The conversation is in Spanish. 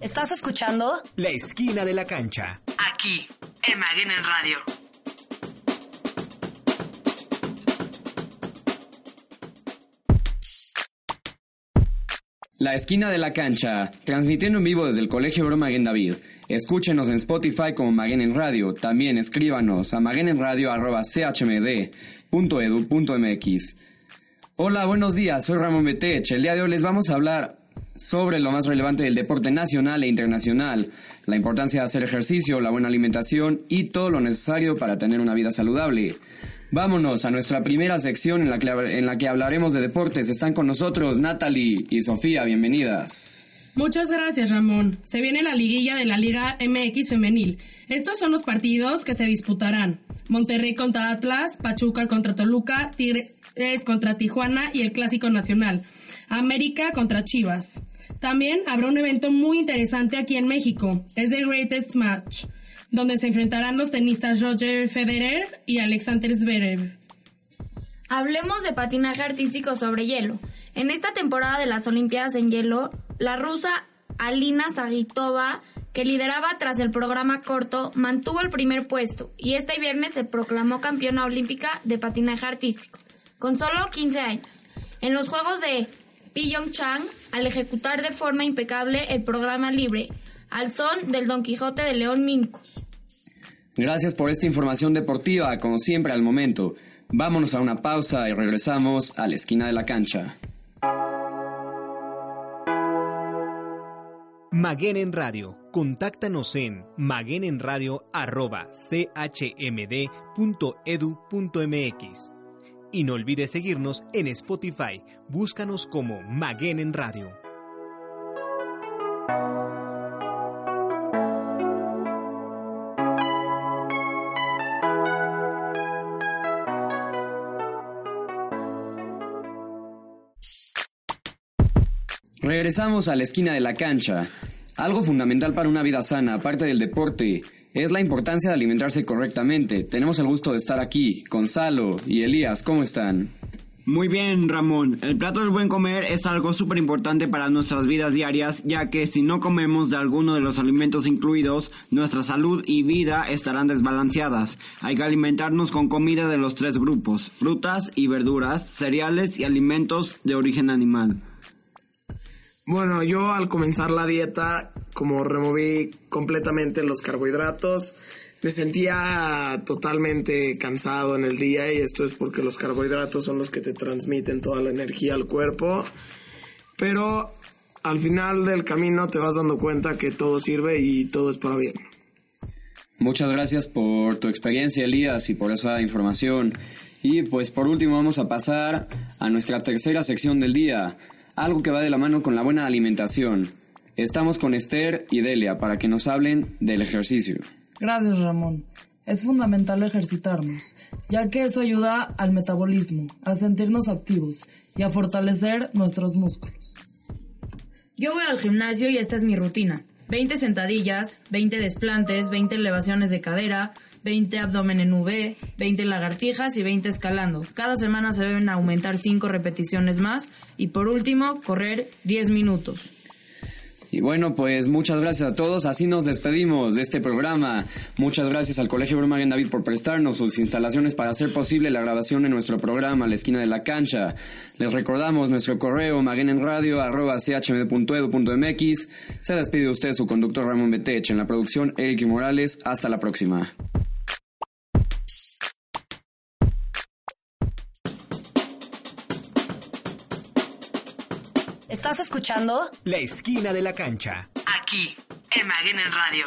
Estás escuchando La esquina de la cancha. aquí en Maguen en Radio. La esquina de la cancha, transmitiendo en vivo desde el Colegio Bro Maguen David. Escúchenos en Spotify como Maguen en Radio. También escríbanos a magenenradio.chmd.edu.mx. Hola, buenos días, soy Ramón Betech. El día de hoy les vamos a hablar sobre lo más relevante del deporte nacional e internacional, la importancia de hacer ejercicio, la buena alimentación y todo lo necesario para tener una vida saludable. Vámonos a nuestra primera sección en la que, en la que hablaremos de deportes. Están con nosotros Natalie y Sofía, bienvenidas. Muchas gracias, Ramón. Se viene la liguilla de la Liga MX femenil. Estos son los partidos que se disputarán. Monterrey contra Atlas, Pachuca contra Toluca, Tigres contra Tijuana y el Clásico Nacional. América contra Chivas. También habrá un evento muy interesante aquí en México. Es The Greatest Match, donde se enfrentarán los tenistas Roger Federer y Alexander Zverev. Hablemos de patinaje artístico sobre hielo. En esta temporada de las Olimpiadas en hielo, la rusa Alina Zagitova, que lideraba tras el programa corto, mantuvo el primer puesto y este viernes se proclamó campeona olímpica de patinaje artístico, con solo 15 años. En los Juegos de Pyeongchang, al ejecutar de forma impecable el programa libre, al son del Don Quijote de León Mincos. Gracias por esta información deportiva, como siempre al momento. Vámonos a una pausa y regresamos a la esquina de la cancha. Maguen en Radio. Contáctanos en magenenradio.chmd.edu.mx. Y no olvides seguirnos en Spotify. Búscanos como Maguen en Radio. Regresamos a la esquina de la cancha. Algo fundamental para una vida sana, aparte del deporte, es la importancia de alimentarse correctamente. Tenemos el gusto de estar aquí. Gonzalo y Elías, ¿cómo están? Muy bien, Ramón. El plato del buen comer es algo súper importante para nuestras vidas diarias, ya que si no comemos de alguno de los alimentos incluidos, nuestra salud y vida estarán desbalanceadas. Hay que alimentarnos con comida de los tres grupos, frutas y verduras, cereales y alimentos de origen animal. Bueno, yo al comenzar la dieta, como removí completamente los carbohidratos, me sentía totalmente cansado en el día y esto es porque los carbohidratos son los que te transmiten toda la energía al cuerpo. Pero al final del camino te vas dando cuenta que todo sirve y todo es para bien. Muchas gracias por tu experiencia, Elías, y por esa información. Y pues por último vamos a pasar a nuestra tercera sección del día, algo que va de la mano con la buena alimentación. Estamos con Esther y Delia para que nos hablen del ejercicio. Gracias, Ramón. Es fundamental ejercitarnos, ya que eso ayuda al metabolismo, a sentirnos activos y a fortalecer nuestros músculos. Yo voy al gimnasio y esta es mi rutina. 20 sentadillas, 20 desplantes, 20 elevaciones de cadera, 20 abdomen en V, 20 lagartijas y 20 escalando. Cada semana se deben aumentar 5 repeticiones más y por último, correr 10 minutos. Y bueno, pues muchas gracias a todos. Así nos despedimos de este programa. Muchas gracias al Colegio Brumagen David por prestarnos sus instalaciones para hacer posible la grabación de nuestro programa La Esquina de la Cancha. Les recordamos nuestro correo magenenradio.chmd.edu.mx. Se despide de usted su conductor Ramón Betech. En la producción Eric Morales. Hasta la próxima. Estás escuchando La esquina de la cancha. aquí en Maguen en Radio.